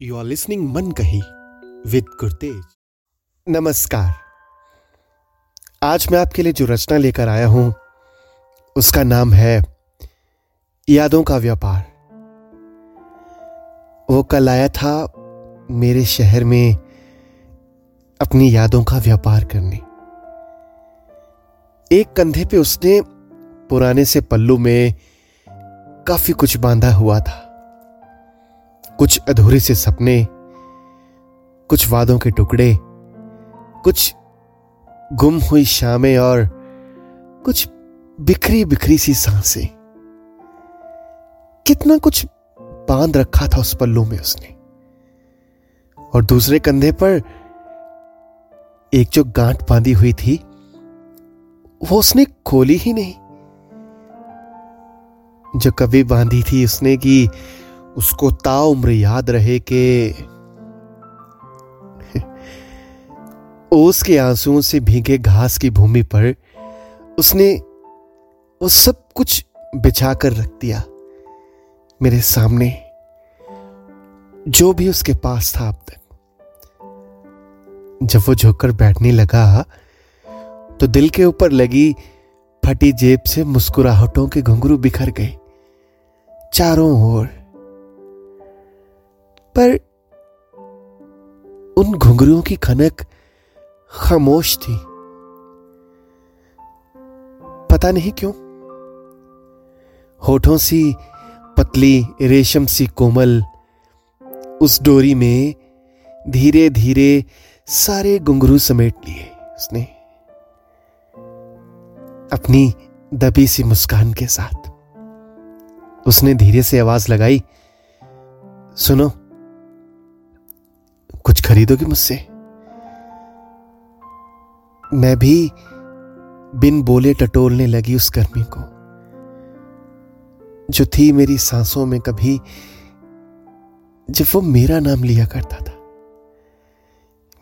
You are listening मन कही with Gurtej नमस्कार। आज मैं आपके लिए जो रचना लेकर आया हूँ, उसका नाम है यादों का व्यापार। वो कल आया था मेरे शहर में अपनी यादों का व्यापार करने। एक कंधे पे उसने पुराने से पल्लू में काफ़ी कुछ बांधा हुआ था। कुछ अधूरे से सपने, कुछ वादों के टुकड़े, कुछ गुम हुई शामें और कुछ बिखरी बिखरी सी साँसें। कितना कुछ बाँध रखा था उस पल्लू में उसने। और दूसरे कंधे पर एक जो गांठ बांधी हुई थी, वो उसने खोली ही नहीं। जो कभी बांधी थी उसने कि उसको ताउम्र याद रहे कि ओस के आंसुओं से भीगे घास की भूमि पर उसने वो सब कुछ बिछाकर रख दिया मेरे सामने, जो भी उसके पास था अब तक। जब वो झुककर बैठने लगा तो दिल के ऊपर लगी फटी जेब से मुस्कुराहटों के घुंघरू बिखर गए, चारों ओर पर उन घुंघरुओं की खनक खामोश थी। पता नहीं क्यों। होठों सी पतली रेशम सी कोमल उस डोरी में धीरे धीरे सारे घुंघरू समेट लिए उसने। अपनी दबी सी मुस्कान के साथ। उसने धीरे से आवाज़ लगाई, सुनो। कुछ खरीदोगे मुझसे? मैं भी बिन बोले टटोलने लगी उस गर्मी को, जो थी मेरी सांसों में कभी, जब वो मेरा नाम लिया करता था।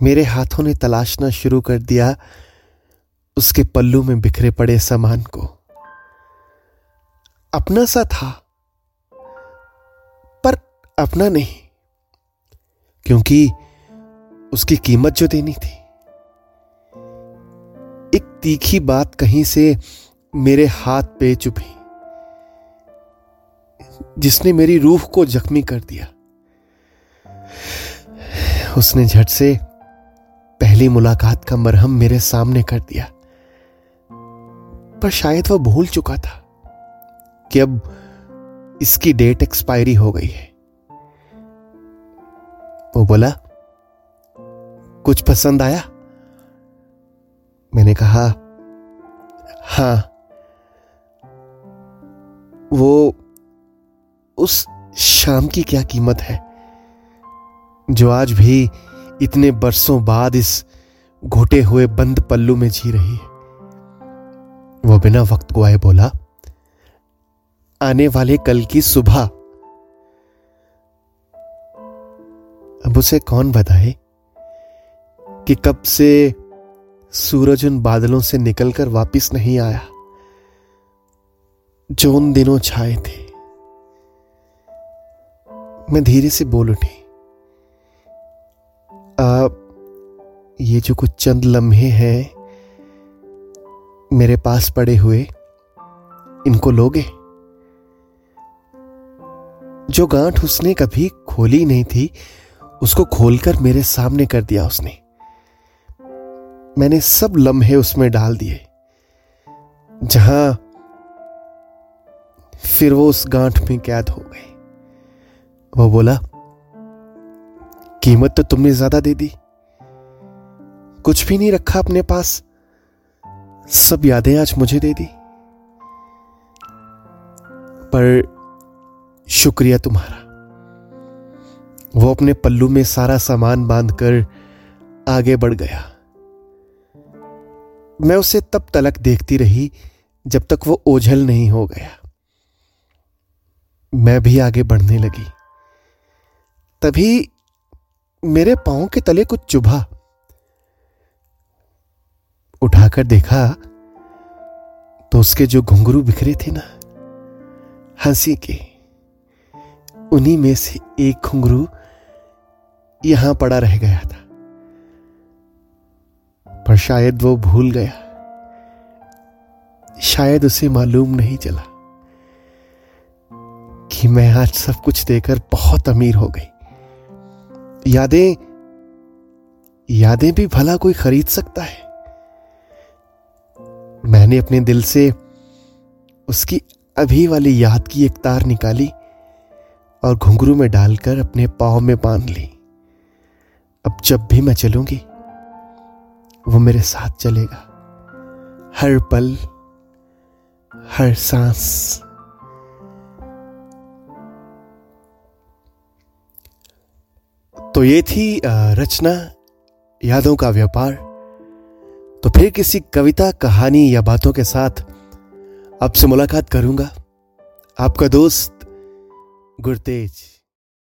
मेरे हाथों ने तलाशना शुरू कर दिया उसके पल्लू में बिखरे पड़े सामान को। अपना सा था, पर अपना नहीं, क्योंकि उसकी कीमत जो देनी थी। एक तीखी बात कहीं से मेरे हाथ पे चुभी, जिसने मेरी रूह को जख्मी कर दिया। उसने झट से पहली मुलाकात का मरहम मेरे सामने कर दिया। पर शायद वह भूल चुका था कि अब इसकी डेट एक्सपायरी हो गई है। वो बोला कुछ पसंद आया? मैंने कहा, हाँ। वो उस शाम की क्या कीमत है, जो आज भी इतने बरसों बाद इस घोटे हुए बंद पल्लू में जी रही है? वो बिना वक्त को आए बोला, आने वाले कल की सुबह। अब उसे कौन बताए? कि कब से सूरज उन बादलों से निकलकर वापस नहीं आया, जो उन दिनों छाए थे। मैं धीरे से बोल उठी, आप ये जो कुछ चंद लम्हे हैं मेरे पास पड़े हुए, इनको लोगे? जो गांठ उसने कभी खोली नहीं थी, उसको खोलकर मेरे सामने कर दिया उसने। मैंने सब लम्हे उसमें डाल दिए, जहाँ फिर वो उस गांठ में कैद हो गए। वो बोला, कीमत तो तुमने ज़्यादा दे दी। कुछ भी नहीं रखा अपने पास। सब यादें आज मुझे दे दी। पर शुक्रिया तुम्हारा। वो अपने पल्लू में सारा सामान बांधकर आगे बढ़ गया। मैं उसे तब तलक देखती रही जब तक वो ओझल नहीं हो गया। मैं भी आगे बढ़ने लगी। तभी मेरे पाँव के तले कुछ चुभा। उठाकर देखा तो उसके जो घुंघरू बिखरे थे ना, हँसी के, उन्हीं में से एक घुंघरू यहाँ पड़ा रह गया था। पर शायद वो भूल गया। शायद उसे मालूम नहीं चला कि मैं आज सब कुछ देकर बहुत अमीर हो गई। यादें यादें भी भला कोई खरीद सकता है। मैंने अपने दिल से उसकी अभी वाली याद की एक तार निकाली और घुंघरू में डालकर अपने पाँव में बाँध ली। अब जब भी मैं चलूँगी वो मेरे साथ चलेगा। हर पल, हर सांस। तो ये थी रचना, यादों का व्यापार। तो फिर किसी कविता, कहानी या बातों के साथ आपसे मुलाकात करूँगा। आपका दोस्त, गुरतेज।